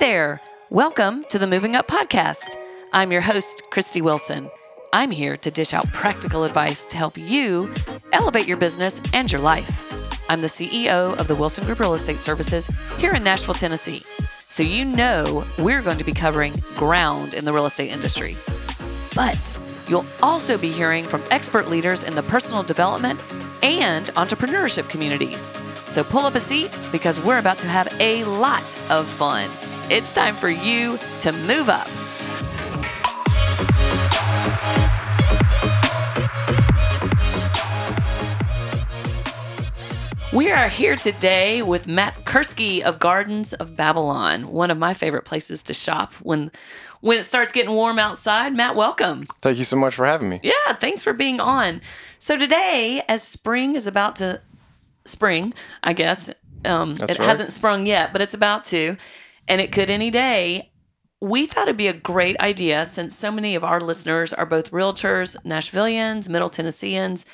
there. Welcome to the Moving Up Podcast. I'm your host, Christy Wilson. I'm here to dish out practical advice to help you elevate your business and your life. I'm the CEO of the Wilson Group Real Estate Services here in Nashville, Tennessee. So you know we're going to be covering ground in the real estate industry. But you'll also be hearing from expert leaders in the personal development and entrepreneurship communities. So pull up a seat because we're about to have a lot of fun. It's time for you to move up. We are here today with Matt Kursky of Gardens of Babylon, one of my favorite places to shop when when it starts getting warm outside. Matt, welcome. Thank you so much for having me. Yeah, thanks for being on. So today, as spring is about to spring, I guess um, it right. hasn't sprung yet, but it's about to, and it could any day. We thought it'd be a great idea since so many of our listeners are both realtors, Nashvillians, Middle Tennesseans,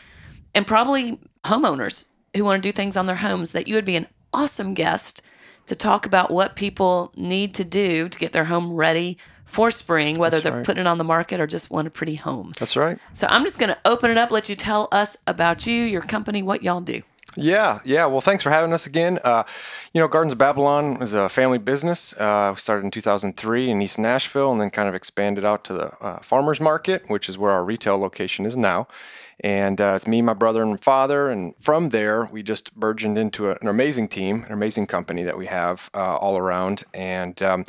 and probably homeowners who want to do things on their homes that you would be an awesome guest to talk about what people need to do to get their home ready for spring, whether That's they're right. putting it on the market or just want a pretty home. That's right. So I'm just going to open it up, let you tell us about you, your company, what y'all do. Yeah, yeah. Well, thanks for having us again. Uh, you know, Gardens of Babylon is a family business. Uh, we started in 2003 in East Nashville and then kind of expanded out to the uh, farmers market, which is where our retail location is now. And uh, it's me, my brother, and father. And from there, we just burgeoned into a, an amazing team, an amazing company that we have uh, all around. And um,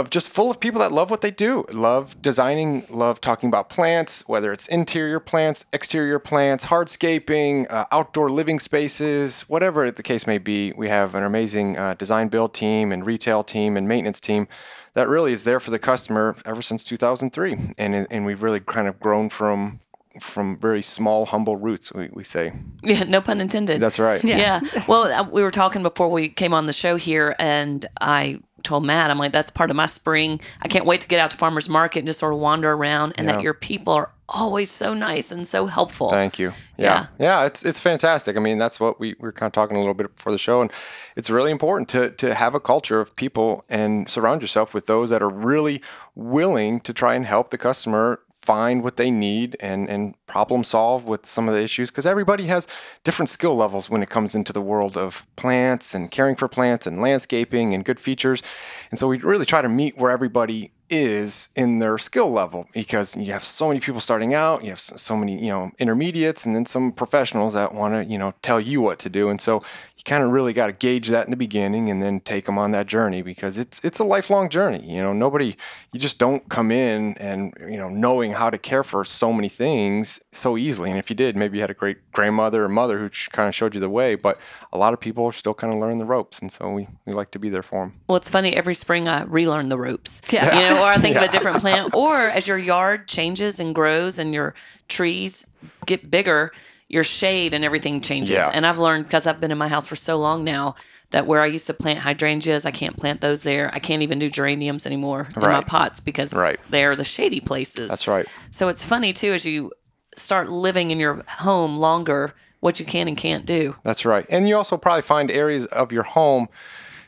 of just full of people that love what they do, love designing, love talking about plants, whether it's interior plants, exterior plants, hardscaping, uh, outdoor living spaces, whatever the case may be. We have an amazing uh, design build team and retail team and maintenance team that really is there for the customer ever since 2003, and and we've really kind of grown from from very small, humble roots. We, we say Yeah, no pun intended. that's right. Yeah. yeah. Well, uh, we were talking before we came on the show here, and I told Matt, I'm like, that's part of my spring. I can't wait to get out to farmers market and just sort of wander around, and that your people are always so nice and so helpful. Thank you. Yeah. Yeah. Yeah, it's it's fantastic. I mean, that's what we, we were kind of talking a little bit before the show. And it's really important to to have a culture of people and surround yourself with those that are really willing to try and help the customer find what they need and and problem solve with some of the issues because everybody has different skill levels when it comes into the world of plants and caring for plants and landscaping and good features and so we really try to meet where everybody is in their skill level because you have so many people starting out, you have so many, you know, intermediates and then some professionals that want to, you know, tell you what to do. And so you kind of really got to gauge that in the beginning and then take them on that journey because it's it's a lifelong journey. You know, nobody you just don't come in and, you know, knowing how to care for so many things so easily. And if you did, maybe you had a great grandmother or mother who kind of showed you the way, but a lot of people are still kind of learning the ropes and so we we like to be there for them. Well, it's funny. Every spring, I relearn the ropes. Yeah. You know, or I think of a different plant. Or as your yard changes and grows, and your trees get bigger, your shade and everything changes. Yes. And I've learned because I've been in my house for so long now that where I used to plant hydrangeas, I can't plant those there. I can't even do geraniums anymore in my pots because Right. they're the shady places. That's right. So it's funny too as you start living in your home longer, what you can and can't do. That's right. And you also probably find areas of your home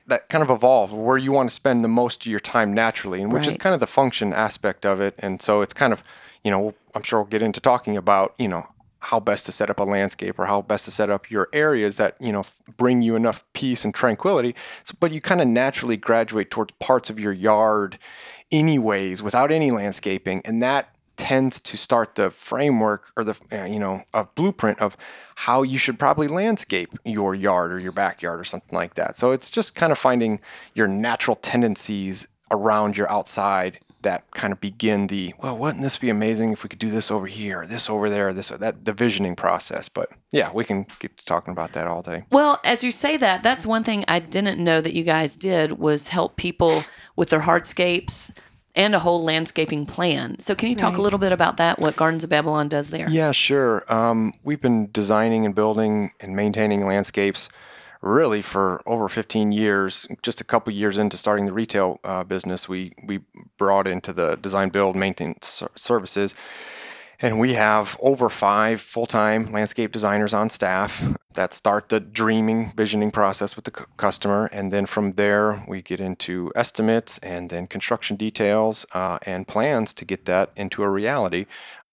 that kind of evolve where you want to spend the most of your time naturally, and which is kind of the function aspect of it. And so it's kind of, you know, I'm sure we'll get into talking about, you know, how best to set up a landscape or how best to set up your areas that, you know, bring you enough peace and tranquility. So, but you kind of naturally graduate towards parts of your yard anyways without any landscaping. And that tends to start the framework or the uh, you know a blueprint of how you should probably landscape your yard or your backyard or something like that. So it's just kind of finding your natural tendencies around your outside that kind of begin the well wouldn't this be amazing if we could do this over here this over there this or that the visioning process but yeah we can get to talking about that all day Well, as you say that, that's one thing I didn't know that you guys did was help people with their hardscapes and a whole landscaping plan. So can you talk a little bit about that? What Gardens of Babylon does there? Yeah, sure. Um, we've been designing and building and maintaining landscapes really for over 15 years. Just a couple years into starting the retail uh, business, we we brought into the design, build, maintenance services. And we have over five full time landscape designers on staff that start the dreaming, visioning process with the c- customer. And then from there, we get into estimates and then construction details uh, and plans to get that into a reality.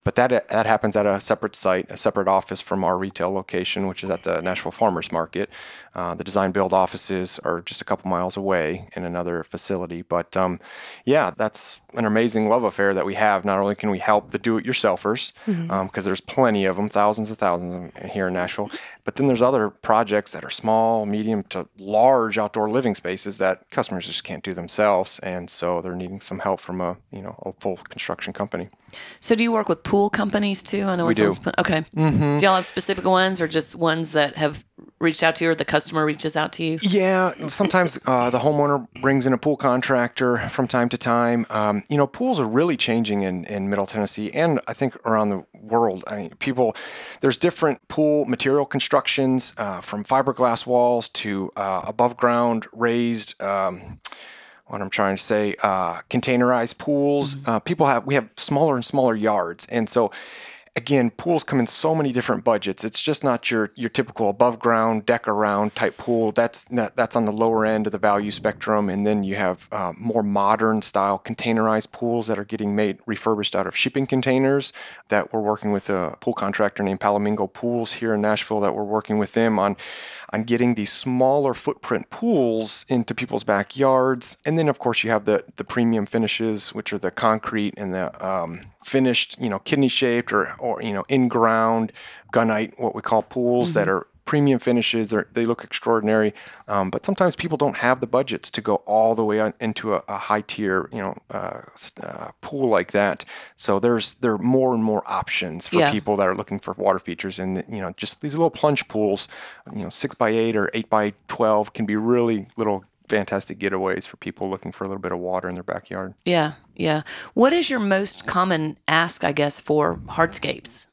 But that that happens at a separate site, a separate office from our retail location, which is at the Nashville Farmers Market. Uh, the design build offices are just a couple miles away in another facility. But um, yeah, that's an amazing love affair that we have. Not only can we help the do-it-yourselfers, because mm-hmm. um, there's plenty of them, thousands of thousands of them here in Nashville, but then there's other projects that are small, medium to large outdoor living spaces that customers just can't do themselves, and so they're needing some help from a you know a full construction company. So do you work with pool companies too? I know we do. Okay. Mm-hmm. Do y'all have specific ones, or just ones that have reached out to you or the customer reaches out to you? Yeah, sometimes uh, the homeowner brings in a pool contractor from time to time. Um, you know, pools are really changing in, in Middle Tennessee and I think around the world. I mean, people, there's different pool material constructions uh, from fiberglass walls to uh, above ground raised. Um, what I'm trying to say, uh, containerized pools. Mm-hmm. Uh, people have we have smaller and smaller yards, and so again, pools come in so many different budgets. It's just not your your typical above ground deck around type pool. That's that's on the lower end of the value spectrum. And then you have uh, more modern style containerized pools that are getting made refurbished out of shipping containers. That we're working with a pool contractor named Palomingo Pools here in Nashville. That we're working with them on on getting these smaller footprint pools into people's backyards. And then of course you have the the premium finishes, which are the concrete and the um, finished, you know, kidney shaped or, or you know, in ground gunite, what we call pools mm-hmm. that are premium finishes. They're, they look extraordinary, um, but sometimes people don't have the budgets to go all the way into a, a high tier, you know, uh, uh, pool like that. So there's there are more and more options for yeah. people that are looking for water features, and you know, just these little plunge pools, you know, six by eight or eight by twelve can be really little fantastic getaways for people looking for a little bit of water in their backyard. Yeah, yeah. What is your most common ask, I guess, for hardscapes?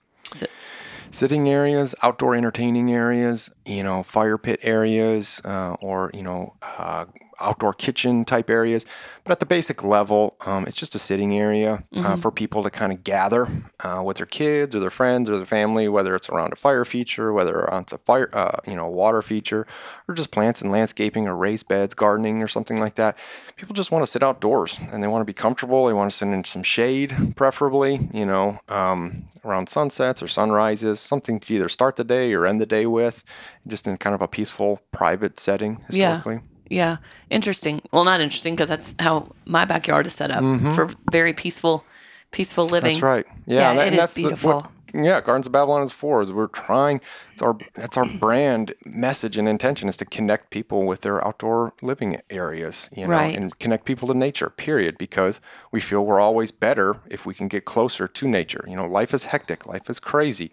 Sitting areas, outdoor entertaining areas, you know, fire pit areas, uh, or you know, uh, outdoor kitchen type areas. But at the basic level, um, it's just a sitting area uh, mm-hmm. for people to kind of gather uh, with their kids or their friends or their family, whether it's around a fire feature, whether it's a fire, uh, you know, water feature, or just plants and landscaping or raised beds, gardening or something like that. People just want to sit outdoors and they want to be comfortable. They want to sit in some shade, preferably, you know, um, around sunsets or sunrises, something to either start the day or end the day with, just in kind of a peaceful, private setting historically. Yeah. Yeah, interesting. Well, not interesting because that's how my backyard is set up mm-hmm. for very peaceful, peaceful living. That's right. Yeah, yeah that, it is beautiful. The, what, yeah, Gardens of Babylon is for. We're trying. It's our that's our brand message and intention is to connect people with their outdoor living areas, you know, right. and connect people to nature. Period. Because we feel we're always better if we can get closer to nature. You know, life is hectic, life is crazy,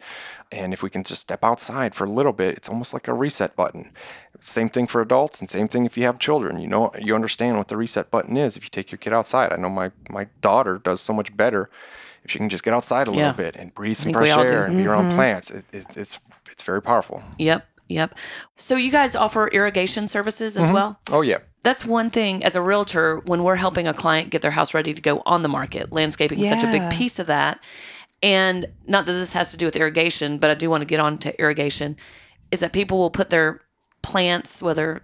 and if we can just step outside for a little bit, it's almost like a reset button. Same thing for adults, and same thing if you have children. You know, you understand what the reset button is if you take your kid outside. I know my my daughter does so much better if you can just get outside a yeah. little bit and breathe some fresh air and mm-hmm. be around mm-hmm. plants, it, it, it's it's very powerful. Yep, yep. So you guys offer irrigation services as mm-hmm. well? Oh yeah. That's one thing as a realtor when we're helping a client get their house ready to go on the market. Landscaping is such a big piece of that. And not that this has to do with irrigation, but I do want to get on to irrigation. Is that people will put their plants, whether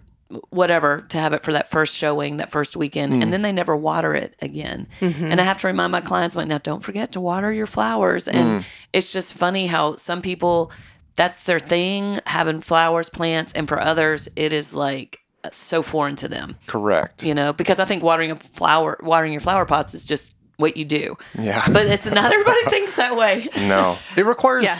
whatever to have it for that first showing, that first weekend, mm. and then they never water it again. Mm-hmm. And I have to remind my clients, like, now don't forget to water your flowers. And mm. it's just funny how some people, that's their thing, having flowers, plants, and for others, it is like so foreign to them. Correct. You know, because I think watering a flower, watering your flower pots is just what you do. Yeah. But it's not everybody thinks that way. No. It requires yeah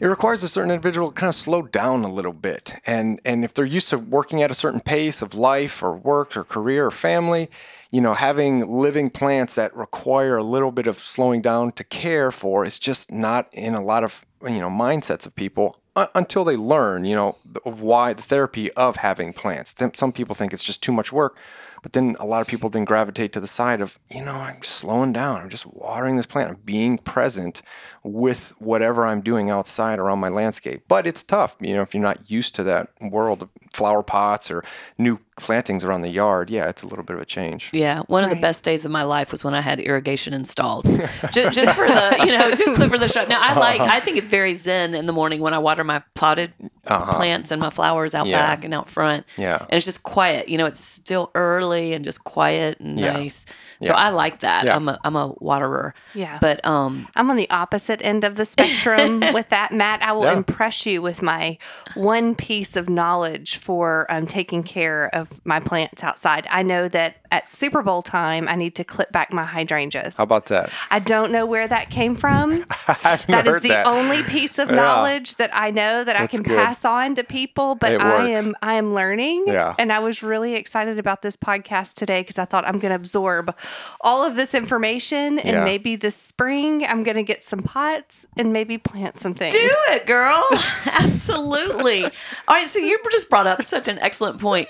it requires a certain individual to kind of slow down a little bit. And and if they're used to working at a certain pace of life or work or career or family, you know, having living plants that require a little bit of slowing down to care for is just not in a lot of you know mindsets of people until they learn, you know, why the therapy of having plants. Some people think it's just too much work, but then a lot of people then gravitate to the side of, you know, I'm just slowing down. I'm just watering this plant. I'm being present with whatever I'm doing outside around my landscape. But it's tough, you know, if you're not used to that world of flower pots or new plantings around the yard. Yeah, it's a little bit of a change. Yeah, one of the best days of my life was when I had irrigation installed, just, just for the you know just for the shot. Now I like I think it's very zen in the morning when I water my potted plants and my flowers out Uh-huh. Yeah. back and out front. Yeah. and it's just quiet. You know, it's still early and just quiet and Yeah. nice. So Yeah. I like that. Yeah. I'm a I'm a waterer. Yeah. but um, I'm on the opposite end of the spectrum with that, Matt. I will Yeah. impress you with my one piece of knowledge for um, taking care of my plants outside. I know that at Super Bowl time, I need to clip back my hydrangeas. How about that? I don't know where that came from. I've That never is the that. only piece of Yeah. knowledge that I know that I can good. pass on to people. But It I works. am I am learning. Yeah. And I was really excited about this podcast today because I thought I'm going to absorb all of this information and Yeah. maybe this spring I'm going to get some pots and maybe plant some things. do it, girl. Absolutely. All right, so you just brought up such an excellent point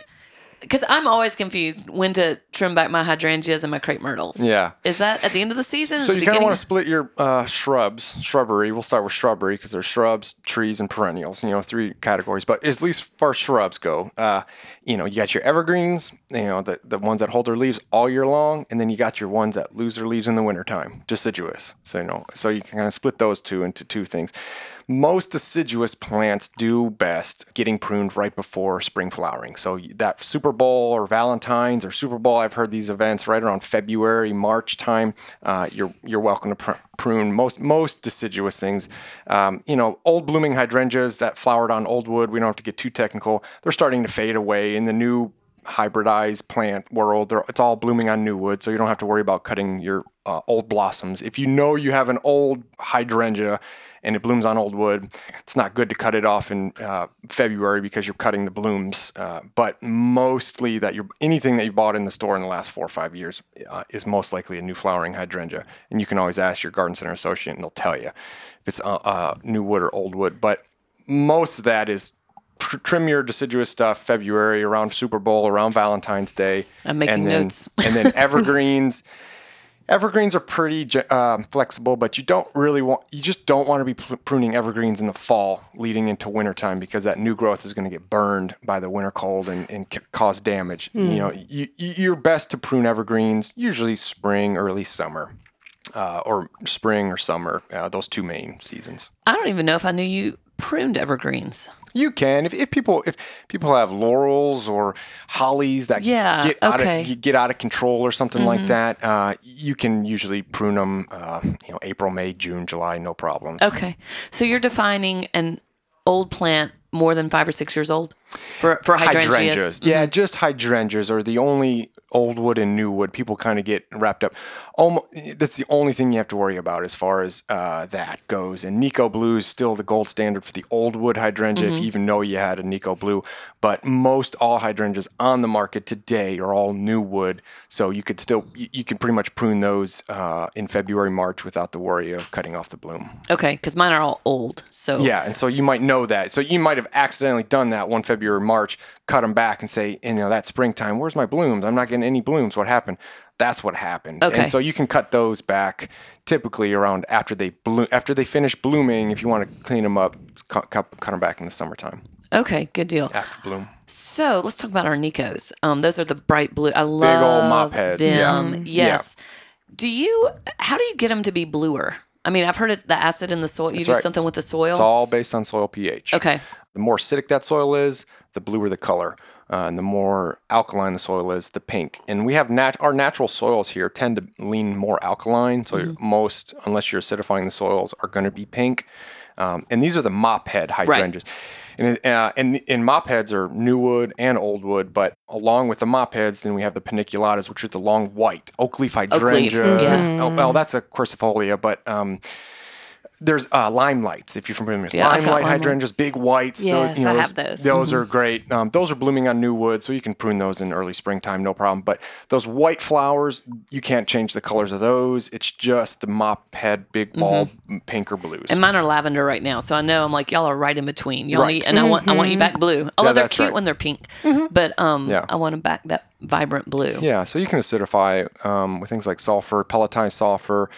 because I'm always confused when to trim back my hydrangeas and my crepe myrtles. Yeah. is that at the end of the season? So you kind of want to split your uh, shrubs, shrubbery. We'll start with shrubbery because there's shrubs, trees, and perennials. You know, three categories. But at least far shrubs go, uh, you know, you got your evergreens. You know, the the ones that hold their leaves all year long, and then you got your ones that lose their leaves in the wintertime, deciduous. So you know, so you can kind of split those two into two things. Most deciduous plants do best getting pruned right before spring flowering. So that Super Bowl or Valentine's or Super Bowl, I've heard these events right around February, March time. Uh, you're you're welcome to pr- prune most most deciduous things. Um, you know, old blooming hydrangeas that flowered on old wood. We don't have to get too technical. They're starting to fade away in the new hybridized plant world. It's all blooming on new wood, so you don't have to worry about cutting your uh, old blossoms. If you know you have an old hydrangea and it blooms on old wood, it's not good to cut it off in uh, February because you're cutting the blooms. Uh, but mostly that you're anything that you bought in the store in the last four or five years uh, is most likely a new flowering hydrangea, and you can always ask your garden center associate, and they'll tell you if it's uh, uh, new wood or old wood. But most of that is trim your deciduous stuff February around Super Bowl, around Valentine's Day. I'm making and then, notes. and then evergreens. Evergreens are pretty um, flexible, but you don't really want, you just don't want to be pruning evergreens in the fall leading into wintertime because that new growth is going to get burned by the winter cold and, and cause damage. You know, you, you- you're best to prune evergreens usually spring, early summer, uh, or spring or summer, uh, those two main seasons. I don't even know if I knew you pruned evergreens. You can if, if people if people have laurels or hollies that Yeah, get out of get out of control or something like that. Uh, you can usually prune them. Uh, you know, April, May, June, July, no problems. Okay, so you're defining an old plant more than five or six years old for for hydrangeas. Yeah, just hydrangeas are the only old wood and new wood. People kind of get wrapped up. Almost, that's the only thing you have to worry about as far as uh, that goes. And Nikko Blue is still the gold standard for the old wood hydrangea, if you even know you had a Nikko Blue. But most all hydrangeas on the market today are all new wood. So you could still, you, you can pretty much prune those uh, in February, March without the worry of cutting off the bloom. Okay, because mine are all old. So Yeah, and so you might know that. So you might have accidentally done that one February, Your march, cut them back and say, you know, that springtime, where's my blooms? I'm not getting any blooms. What happened? That's what happened. Okay. And so you can cut those back typically around after they bloom, after they finish blooming. If you want to clean them up, cut, cut, cut them back in the summertime okay, good deal. after bloom. So let's talk about our Nikkos. Um, those are the bright blue. I love mop heads, yeah. them. Yes. Do you? How do you get them to be bluer? I mean, I've heard it, the acid in the soil. You do right. something with the soil. It's all based on soil pH. okay. The more acidic that soil is, the bluer the color. Uh, and the more alkaline the soil is, the pink. And we have nat- our natural soils here tend to lean more alkaline. So most, unless you're acidifying the soils, are going to be pink. Um, and these are the mop head hydrangeas. And, uh, and, and mop heads are new wood and old wood, but along with the mop heads, then we have the paniculatas, which are the long white oak leaf hydrangeas. yes. Oh, well, that's a quercifolia, but um, there's uh, lime lights. If you're familiar with Yeah, I've got limelight hydrangeas, big whites. Yes, you know, I those, have those. Those are great. Um, those are blooming on new wood, so you can prune those in early springtime, no problem. But those white flowers, you can't change the colors of those. It's just the mop head, big bulb, pink or blues. And mine are lavender right now, so I know I'm like y'all are right in between. Y'all Right. need, and I want I want you back blue. Although they're cute right. when they're pink, but um, Yeah. I want them back that vibrant blue. Yeah, so you can acidify um, with things like sulfur, pelletized sulfur.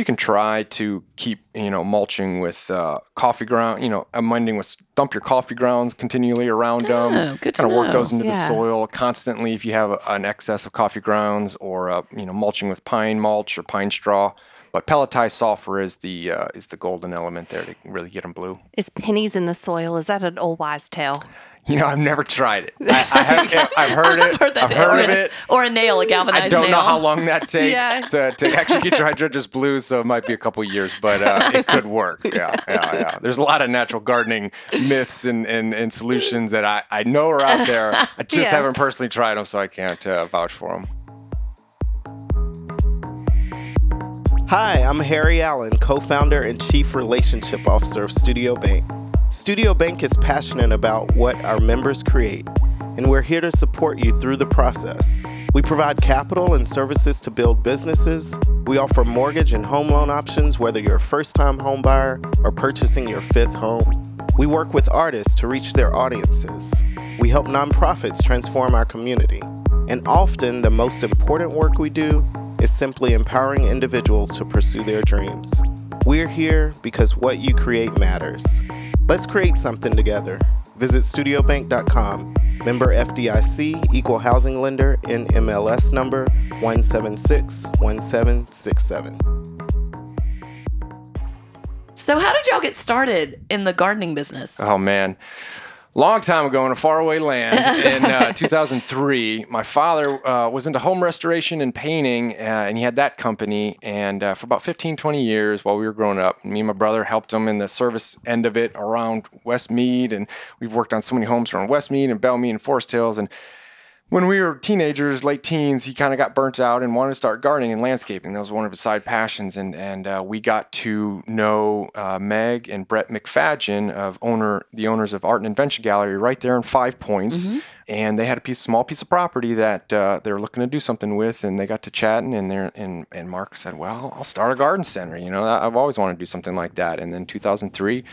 You can try to keep, you know, mulching with uh, coffee ground, you know, amending with dump your coffee grounds continually around them. Oh, good to kind of work know. those into Yeah. the soil constantly if you have a, an excess of coffee grounds or, uh, you know, mulching with pine mulch or pine straw. But pelletized sulfur is the uh, is the golden element there to really get them blue. Is pennies in the soil? Is that an old wise tale? You know, I've never tried it. I, I have, I've heard it. Heard that I've heard of it. or a nail, a galvanized nail. I don't nail. know how long that takes Yeah. to, to actually get your hydrangeas blue, so it might be a couple years, but uh, it could work. Yeah, yeah, yeah. There's a lot of natural gardening myths and, and, and solutions that I, I know are out there. I just Yes. haven't personally tried them, so I can't uh, vouch for them. Hi, I'm Harry Allen, co founder and chief relationship officer of Studio Bank. Studio Bank is passionate about what our members create, and we're here to support you through the process. We provide capital and services to build businesses. We offer mortgage and home loan options, whether you're a first time homebuyer or purchasing your fifth home. We work with artists to reach their audiences. We help nonprofits transform our community. And often, the most important work we do is simply empowering individuals to pursue their dreams. We're here because what you create matters. Let's create something together. Visit studiobank.com. Member FDIC, equal housing lender, NMLS number 1761767. So, how did y'all get started in the gardening business? Oh man, long time ago in a faraway land in uh, 2003, my father uh, was into home restoration and painting, uh, and he had that company. And uh, for about 15, 20 years while we were growing up, me and my brother helped him in the service end of it around Westmeade, and we've worked on so many homes around Westmeade and Belle Meade and Forest Hills, and when we were teenagers, late teens, he kind of got burnt out and wanted to start gardening and landscaping. That was one of his side passions, and and uh, we got to know uh, Meg and Brett MacFadyen of owner the owners of Art and Invention Gallery right there in Five Points, and they had a piece small piece of property that uh, they were looking to do something with, and they got to chatting, and there and and Mark said, well, I'll start a garden center. You know, I've always wanted to do something like that, and then 2003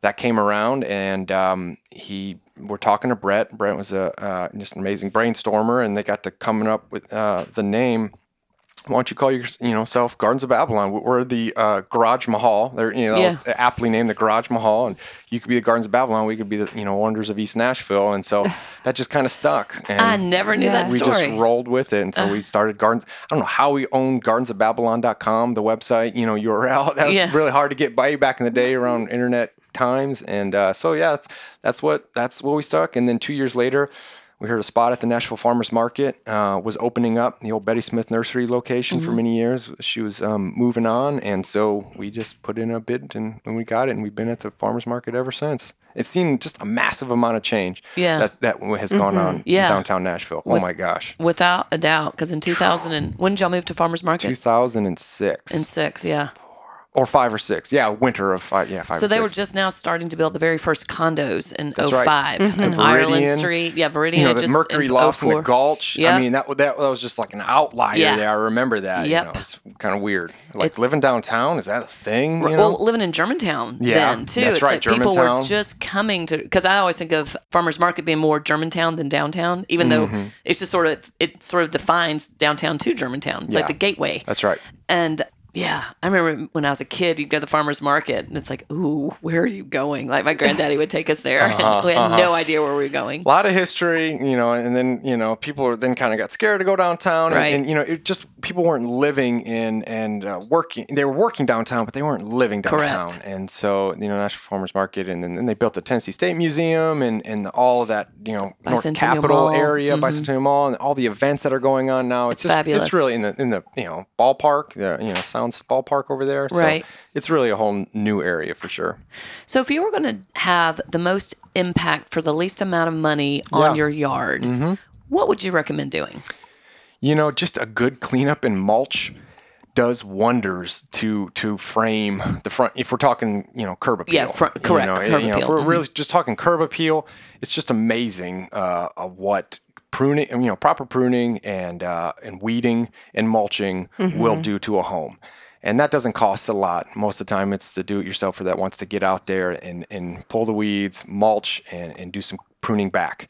that came around and um, he we're talking to Brett. Brett was a uh, just an amazing brainstormer, and they got to coming up with uh, the name. Why don't you call your you know self Gardens of Babylon? We're the uh, Garage Mahal. They're you know Yeah. aptly named the Garage Mahal, and you could be the Gardens of Babylon. We could be the you know Wonders of East Nashville, and so that just kind of stuck. And I never knew that we story. just rolled with it, and so we started gardens. I don't know how we owned gardensofbabylon.com, the website, you know, URL. That was Yeah. really hard to get by back in the day around internet times, and uh, so yeah, that's, that's what that's what we stuck. And then two years later, we heard a spot at the Nashville Farmers Market uh, was opening up, the old Betty Smith Nursery location Mm-hmm. for many years. She was um, moving on, and so we just put in a bid, and, and we got it, and we've been at the farmers market ever since. It's seen just a massive amount of change Yeah. that, that has gone on Yeah. in downtown Nashville. Oh my gosh. Without a doubt, because in 2000 and when did y'all move to farmers market? 2006 In six, yeah. Or five or six. Yeah, winter of five. Yeah, five. So they six. were just now starting to build the very first condos in That's right. 05 The on Ireland Street. Yeah, Viridian. you know the just Mercury in the Gulch. Yep. I mean that, that that was just like an outlier Yeah. there. I remember that. Yep. You know, it's kind of weird. Like It's- living downtown is that a thing? You know? Well, living in Germantown Yeah, then too. that's it's right, like people were just coming to because I always think of farmers market being more Germantown than downtown, even Mm-hmm. though it's just sort of it sort of defines downtown to Germantown. It's like the gateway. That's right. And yeah, I remember when I was a kid, you'd go to the farmer's market and it's like, ooh, where are you going? Like my granddaddy would take us there and we had no idea where we were going. A lot of history, you know, and then you know people then kind of got scared to go downtown, and- Right. and, you know it just people weren't living in and uh, working. They were working downtown, but they weren't living downtown. Correct. And so you know Nashville Farmers Market, and then, then they built the Tennessee State Museum and and all of that you know North Capitol Mall. Mm-hmm. area, Bicentennial Mall, and all the events that are going on now. It's, It's just fabulous. it's really in the in the you know ballpark, the you know Ballpark over there. So Right. It's really a whole new area for sure. So if you were going to have the most impact for the least amount of money on Yeah. Mm-hmm. your yard, what would you recommend doing? you know, just a good cleanup and mulch. does wonders to to frame the front. If we're talking, you know, curb appeal, Yeah, front- correct, You know, curb you know, if we're mhm. really just talking curb appeal, it's just amazing uh, uh, what pruning, you know, proper pruning and uh, and weeding and mulching will do to a home. And that doesn't cost a lot. Most of the time, it's the do-it-yourselfer that wants to get out there and, and pull the weeds, mulch, and, and do some pruning back.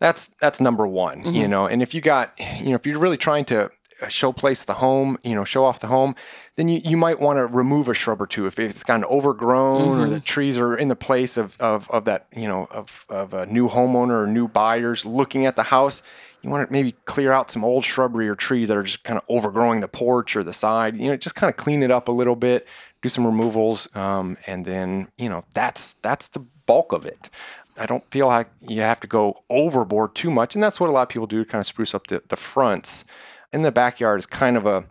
That's that's number one. You know, and if you got, you know, if you're really trying to uh, show place the home, you know, show off the home, then you, you might want to remove a shrub or two if it's gotten overgrown or the trees are in the place of, of, of that, you know, of, of a new homeowner or new buyers looking at the house. You want to maybe clear out some old shrubbery or trees that are just kind of overgrowing the porch or the side. You know, just kind of clean it up a little bit, do some removals, um, and then you know that's that's the bulk of it. I don't feel like you have to go overboard too much, and that's what a lot of people do to kind of spruce up the, the fronts. In the backyard is kind of a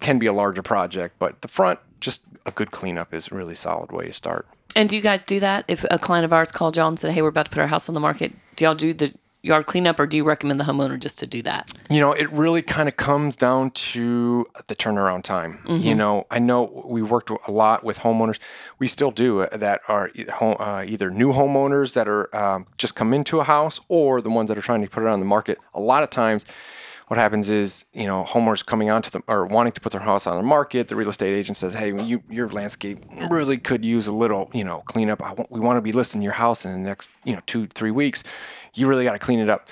can be a larger project, but the front just a good cleanup is a really solid way to start. And do you guys do that? If a client of ours called y'all and said, "Hey, we're about to put our house on the market," do y'all do the yard cleanup, or do you recommend the homeowner just to do that? You know, it really kind of comes down to the turnaround time. You know, I know we worked a lot with homeowners. We still do uh, that are uh, either new homeowners that are um, just come into a house or the ones that are trying to put it on the market. A lot of times, what happens is, you know, homeowners coming onto them or wanting to put their house on the market. The real estate agent says, "Hey, you, your landscape really could use a little, you know, cleanup. I want, we want to be listing your house in the next, you know, two three weeks. You really got to clean it up."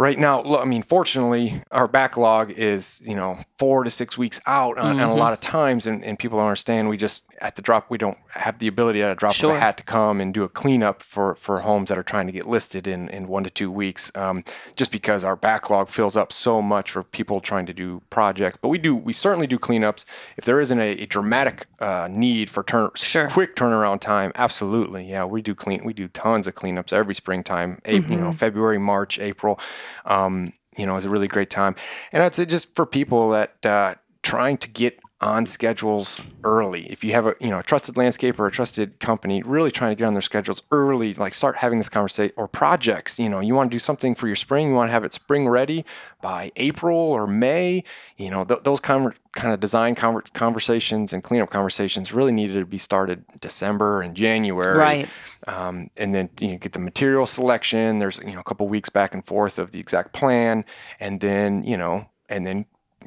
Right now, I mean, fortunately, our backlog is, you know, four to six weeks out on, Mm-hmm. on a lot of times, and, and people don't understand. We just, at the drop, we don't have the ability at a drop Sure. of a hat to come and do a cleanup for, for homes that are trying to get listed in, in one to two weeks, um, just because our backlog fills up so much for people trying to do projects. But we do, we certainly do cleanups. If there isn't a, a dramatic uh, need for turn, Sure. quick turnaround time, absolutely. Yeah, we do clean. We do tons of cleanups every springtime. A, You know, February, March, April. Um, you know, is a really great time. And I'd say just for people that uh, trying to get on schedules early. If you have a you know a trusted landscaper or a trusted company, really trying to get on their schedules early, like start having this conversation or projects. You know, you want to do something for your spring, you want to have it spring ready by April or May. You know, th- those kind of kind of design conver- conversations and cleanup conversations really needed to be started December and January Right. um, and then you know, get the material selection. There's you know a couple weeks back and forth of the exact plan, and then you know, and then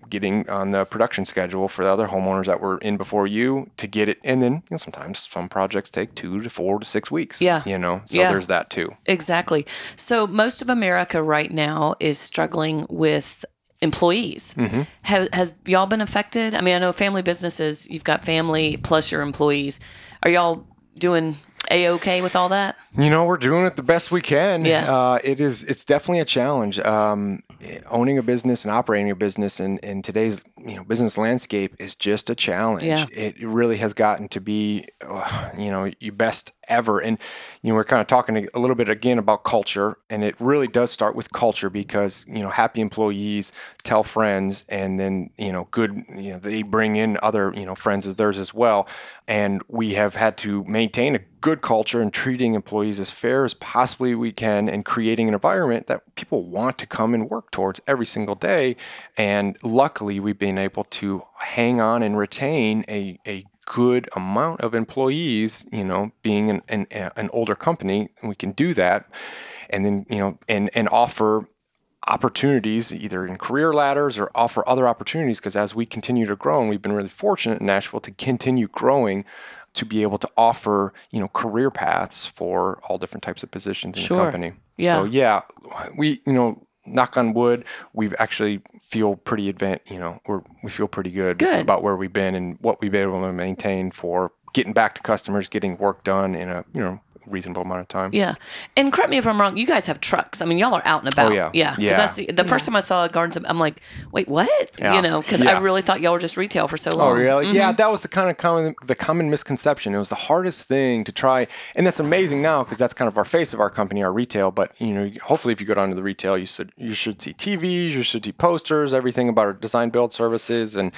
getting on the production schedule for the other homeowners that were in before you to get it. And then you know, sometimes some projects take two to four to six weeks. Yeah. you know, so Yeah. there's that too. Exactly. So most of America right now is struggling with employees. Has, has y'all been affected? I mean, I know family businesses. You've got family plus your employees. Are y'all doing a okay with all that? You know, we're doing it the best we can. Yeah. Uh, it is. It's definitely a challenge. Um, owning a business and operating a business in, in today's you know business landscape is just a challenge. Yeah. It really has gotten to be, uh, you know, your best ever. And you know, we're kind of talking a little bit again about culture, and it really does start with culture because you know, happy employees tell friends, and then you know, good, you know, they bring in other you know friends of theirs as well. And we have had to maintain a good culture and treating employees as fair as possibly we can and creating an environment that people want to come and work towards every single day. And luckily, we've been able to hang on and retain a, a good amount of employees, you know, being an, an, an older company, we can do that. And then, you know, and, and offer opportunities either in career ladders or offer other opportunities because as we continue to grow and we've been really fortunate in Nashville to continue growing to be able to offer you know career paths for all different types of positions in Sure. the company Yeah. so yeah we you know knock on wood we've actually feel pretty advanced you know we're we feel pretty good, Good. about where we've been and what we've been able to maintain for getting back to customers getting work done in a you know reasonable amount of time Yeah. And correct me if I'm wrong, you guys have trucks. I mean, y'all are out and about. Oh, yeah. Yeah. Because Yeah. that's the, the first time I saw a gardens, I'm like, wait, what? Yeah. You know, because I really thought y'all were just retail for so long. Oh, long. really? Yeah, mm-hmm. that was the kind of common the common misconception. It was the hardest thing to try, and that's amazing now because that's kind of our face of our company, our retail. But you know, hopefully, if you go down to the retail, you should you should see TVs, you should see posters, everything about our design build services, and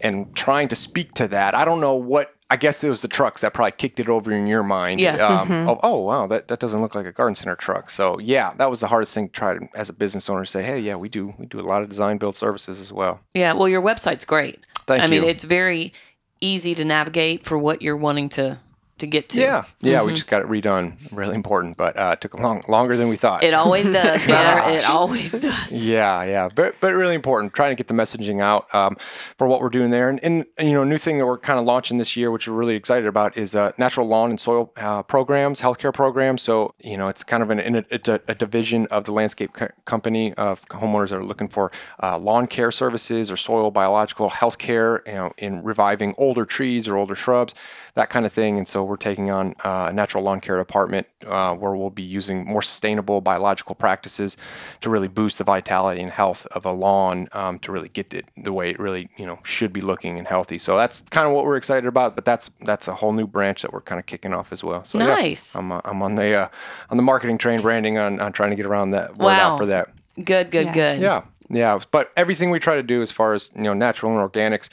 and trying to speak to that. I don't know what. I guess it was the trucks that probably kicked it over in your mind. Yeah. Um, oh, oh, wow, that, that doesn't look like a garden center truck. So yeah, that was the hardest thing to try to, as a business owner to say, hey, yeah, we do we do a lot of design build services as well. Yeah. Well, your website's great. Thank you. I mean, it's very easy to navigate for what you're wanting to to get to. Yeah, yeah, Mm-hmm. we just got it redone. Really important, but uh, took long longer than we thought. It always does, brother. it always does. Yeah, yeah, but but really important. Trying to get the messaging out um, for what we're doing there, and, and, and you know, new thing that we're kind of launching this year, which we're really excited about, is uh, natural lawn and soil uh, programs, healthcare programs. So you know, it's kind of an, in a, a, a division of the landscape co- company of homeowners that are looking for uh, lawn care services or soil biological health care, you know, in reviving older trees or older shrubs, that kind of thing. And so we're taking on uh, a natural lawn care department uh, where we'll be using more sustainable biological practices to really boost the vitality and health of a lawn um, to really get it the way it really you know should be looking and healthy. So that's kind of what we're excited about. But that's that's a whole new branch that we're kind of kicking off as well. So yeah, Nice. I'm, uh, I'm on the uh, on the marketing train, branding on, on trying to get around that word Wow. out for that. Good, good, Yeah. good. Yeah, yeah. But everything we try to do as far as you know, natural and organics,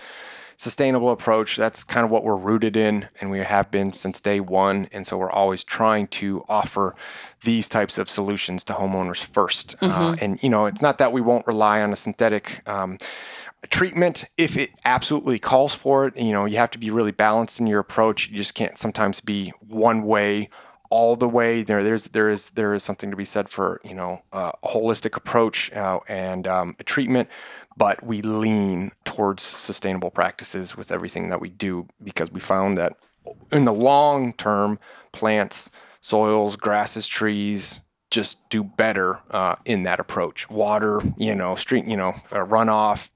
sustainable approach. That's kind of what we're rooted in, and we have been since day one. And so we're always trying to offer these types of solutions to homeowners 1st Uh, and you know, it's not that we won't rely on a synthetic. Um, treatment if it absolutely calls for it you know you have to be really balanced in your approach you just can't sometimes be one way all the way there there's there is there is something to be said for you know uh, a holistic approach uh, and um, a treatment but we lean towards sustainable practices with everything that we do because we found that in the long term plants soils grasses trees just do better uh, in that approach. Water, you know, street, you know, uh, runoff,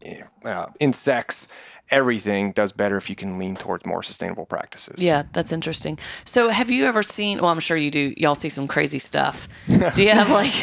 uh, insects, everything does better if you can lean towards more sustainable practices. Yeah, that's interesting. So, have you ever seen? Well, I'm sure you do. Y'all see some crazy stuff. do you have like,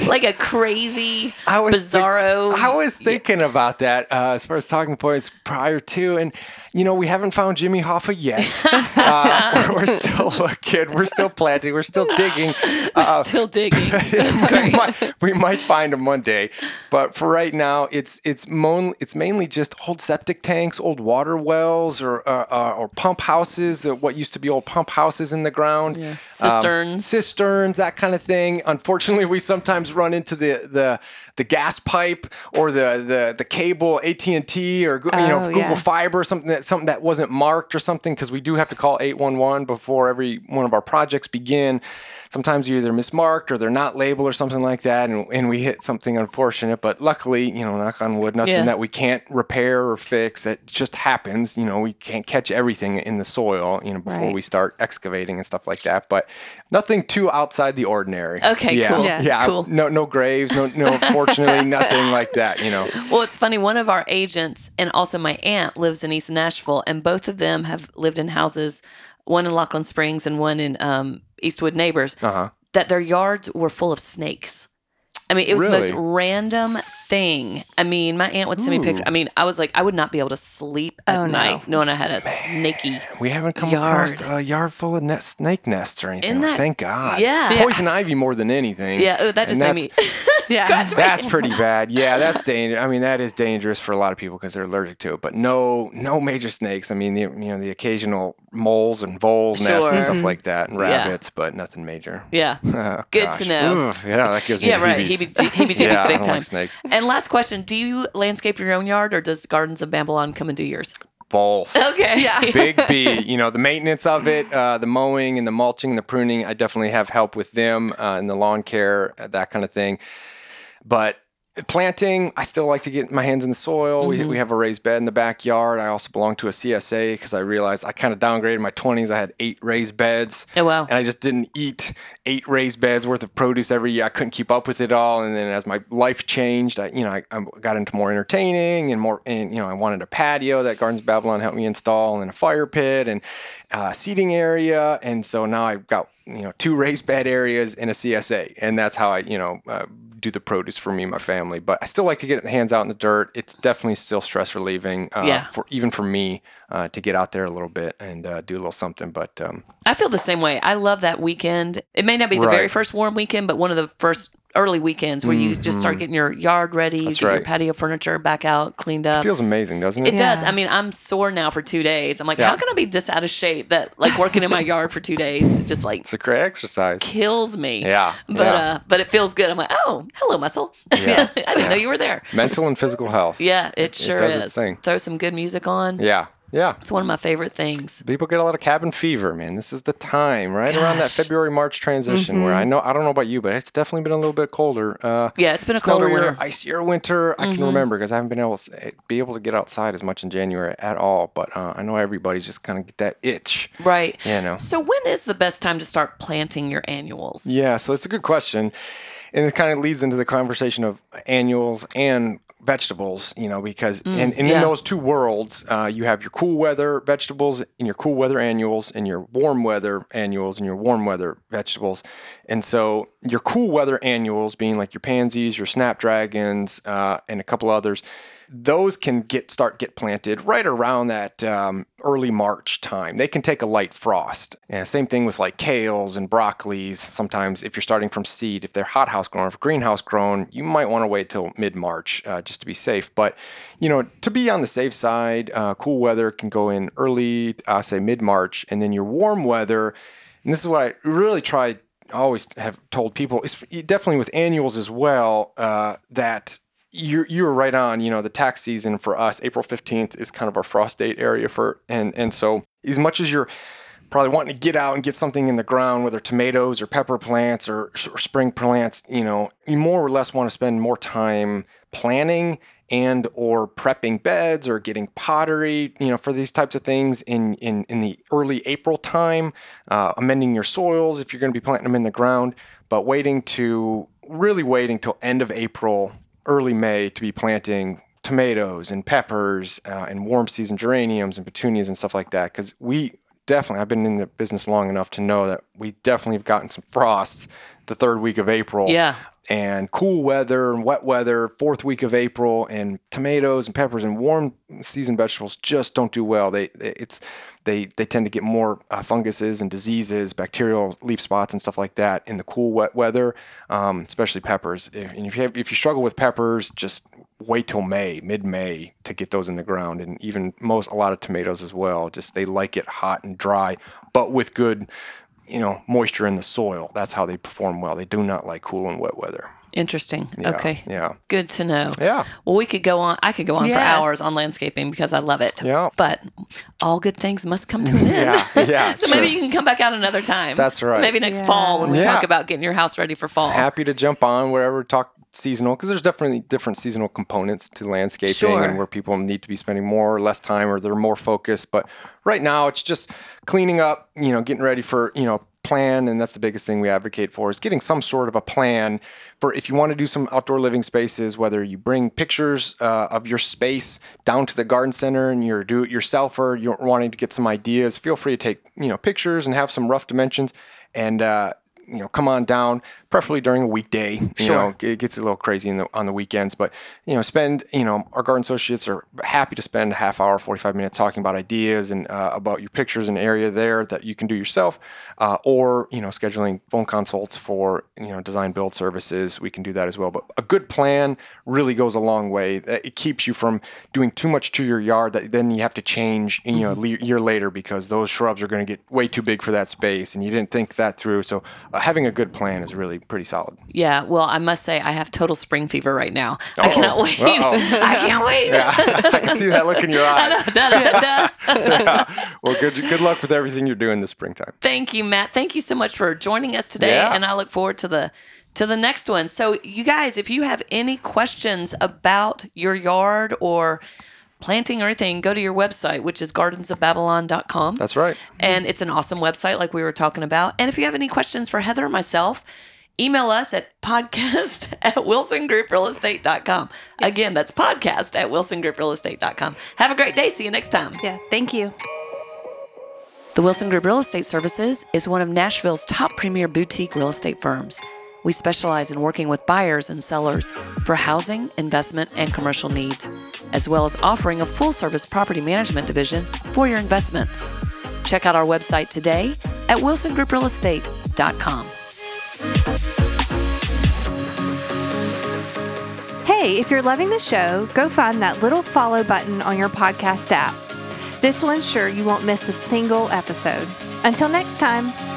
like a crazy, I was bizarro? I was thinking about that uh, as far as talking points prior to, and you know, we haven't found Jimmy Hoffa yet. uh, we're still looking, we're still planting, we're still digging. Uh, Still digging. We, might, we might find him one day, but for right now, it's it's mon- it's mainly just old septic tanks, old water wells, or uh, uh, or pump houses. That what used to be old pump houses in the ground, Um, Cisterns. cisterns, that kind of thing. Unfortunately, we sometimes run into the the the gas pipe or the the the cable AT and T or you know Oh, Google yeah. Fiber, something that something that wasn't marked or something because we do have to call 811 before every one of our projects begin. Sometimes you're either mismarked or they're not labeled or something like that, and, and we hit something unfortunate. But luckily, you know, knock on wood, nothing Yeah. that we can't repair or fix. That just happens. You know, we can't catch everything in the soil, you know, before Right. we start excavating and stuff like that. But nothing too outside the ordinary. Okay, yeah, cool. Yeah, Yeah. Cool. No, no graves. No, no. Fortunately, nothing like that. You know. Well, it's funny. One of our agents and also my aunt lives in East Nashville, and both of them have lived in houses, one in Lockeland Springs and one in um, Eastwood Neighbors, Uh-huh. that their yards were full of snakes. I mean, it was the most random thing. I mean, my aunt would send me pictures. I mean, I was like, I would not be able to sleep at Oh, no. night knowing I had a snaky. We haven't come Yard. across a yard full of nest, snake nests or anything. Isn't that- Thank God. Yeah. Yeah. Poison ivy more than anything. Yeah, oh, that just And made me that's- Yeah. scratch my That's pretty bad. Yeah, that's dangerous. I mean, that is dangerous for a lot of people because they're allergic to it. But no, no major snakes. I mean, the, you know, the occasional moles and voles nests and Sure. stuff like that, and Yeah. rabbits, but nothing major. Yeah. Oh, Good gosh. to know. Oof, yeah, that gives me Yeah, the right. heebies. Heebie heebie jeebies Yeah, I big don't time. like snakes. And last question Do you landscape your own yard or does Gardens of Babylon come and do yours? Both. Okay. Yeah. Big B, you know, the maintenance of it, uh, the mowing and the mulching and the pruning, I definitely have help with them uh, and the lawn care, uh, that kind of thing. But planting, I still like to get my hands in the soil. We, we have a raised bed in the backyard. I also belong to a CSA because I realized I kind of downgraded my 20s. I had eight raised beds. Oh, wow. And I just didn't eat eight raised beds worth of produce every year. I couldn't keep up with it all. And then as my life changed, I, you know, I, I got into more entertaining and more, and, you know, I wanted a patio that Gardens of Babylon helped me install and a fire pit and uh, seating area. And so now I've got, you know, two raised bed areas in a CSA. And that's how I, you know, uh, do the produce for me and my family. But I still like to get hands out in the dirt. It's definitely still stress relieving, uh, Yeah. for even for me uh, to get out there a little bit and uh, do a little something. But um, I feel the same way. I love that weekend. It may not be the very first warm weekend, but one of the first early weekends where you just start getting your yard ready, get your Mm-hmm. patio furniture back out, cleaned up. Feels amazing, doesn't it? It does. I mean, I'm sore now for two days. I'm like, Yeah. how can I be this out of shape that like working in my yard for two days it just like It's a great exercise. kills me. Yeah, But yeah. uh but it feels good. I'm like, oh, hello, muscle. Yes, I didn't know you were there. Mental and physical health. Yeah, it sure does is. its thing. Throw some good music on. Yeah. Yeah. It's one of my favorite things. People get a lot of cabin fever, man. This is the time, right around that Mm-hmm. February March transition, where I know I don't know about you, but it's definitely been a little bit colder. Uh, Yeah, it's been a colder winter. Mm-hmm. icier winter. I can remember because I haven't been able to be able to get outside as much in January at all. But uh, I know everybody's just kind of get that itch. Right. You know. So when is the best time to start planting your annuals? Yeah, so it's a good question. And it kind of leads into the conversation of annuals and vegetables, you know, because and, and Mm, yeah. in those two worlds, uh, you have your cool weather vegetables and your cool weather annuals and your warm weather annuals and your warm weather vegetables. And so your cool weather annuals being like your pansies, your snapdragons, uh, and a couple others, those can get start get planted right around that um, early March time. They can take a light frost. And same thing with like kales and broccolis. Sometimes if you're starting from seed, if they're hothouse grown, if greenhouse grown, you might want to wait till mid March uh, just to be safe. But you know, to be on the safe side, uh, cool weather can go in early, uh, say mid March, and then your warm weather. And this is what I really try. Always have told people, it's definitely with annuals as well, uh, that you're you were right on. You know, the tax season for us, April fifteenth is kind of our frost date area for, and and so as much as you're probably wanting to get out and get something in the ground, whether tomatoes or pepper plants or, or spring plants, you know, you more or less want to spend more time planning and or prepping beds or getting pottery, you know, for these types of things in in in the early April time, uh, amending your soils if you're going to be planting them in the ground, but waiting to really waiting till end of April early May to be planting tomatoes and peppers uh, and warm season geraniums and petunias and stuff like that. Because we definitely, I've been in the business long enough to know that we definitely have gotten some frosts the third week of April. Yeah. And cool weather and wet weather, fourth week of April, and tomatoes and peppers and warm season vegetables just don't do well. They, it's they they tend to get more uh, funguses and diseases, bacterial leaf spots and stuff like that in the cool wet weather, um, especially peppers. If, and if you have, if you struggle with peppers, just wait till May, mid May to get those in the ground, and even most a lot of tomatoes as well. Just they like it hot and dry, but with good, you know, moisture in the soil. That's how they perform well. They do not like cool and wet weather. Interesting. Yeah, okay. yeah. Good to know. Yeah. Well, we could go on. I could go on for hours on landscaping because I love it. Yeah. But all good things must come to an end. Yeah, yeah, so maybe you can come back out another time. That's right. Maybe next Yeah. fall when we Yeah. talk about getting your house ready for fall. happy to jump on wherever talk seasonal because there's definitely different seasonal components to landscaping Sure. and where people need to be spending more or less time or they're more focused but right now it's just cleaning up you know getting ready for you know plan and that's the biggest thing we advocate for is getting some sort of a plan for if you want to do some outdoor living spaces whether you bring pictures uh, of your space down to the garden center and you're do it yourselfer you're wanting to get some ideas feel free to take you know pictures and have some rough dimensions and uh, you know, come on down, preferably during a weekday. You Sure. know, it gets a little crazy in the, on the weekends, but you know, spend. You know, our garden associates are happy to spend a half hour, forty five minutes talking about ideas and uh, about your pictures and area there that you can do yourself, uh, or you know, scheduling phone consults for you know design build services. We can do that as well. But a good plan really goes a long way. It keeps you from doing too much to your yard that then you have to change. You know, a year later because those shrubs are going to get way too big for that space, and you didn't think that through. So uh, having a good plan is really pretty solid. Yeah. Well, I must say I have total spring fever right now. I Uh-oh. cannot wait. Uh-oh. I can't wait. I can see that look in your eye. Da, da, da, da. Well, good good luck with everything you're doing this springtime. Thank you, Matt. Thank you so much for joining us today, Yeah. and I look forward to the to the next one. So, you guys, if you have any questions about your yard or planting or anything, go to your website, which is gardensofbabylon.com. That's right. And it's an awesome website, like we were talking about. And if you have any questions for Heather or myself, email us at podcast at wilsongrouprealestate.com. Again, that's podcast at wilsongrouprealestate.com. Have a great day. See you next time. Yeah. Thank you. The Wilson Group Real Estate Services is one of Nashville's top premier boutique real estate firms. We specialize in working with buyers and sellers for housing, investment, and commercial needs, as well as offering a full service property management division for your investments. Check out our website today at wilsongrouprealestate.com. Hey, if you're loving the show, go find that little follow button on your podcast app. This will ensure you won't miss a single episode. Until next time.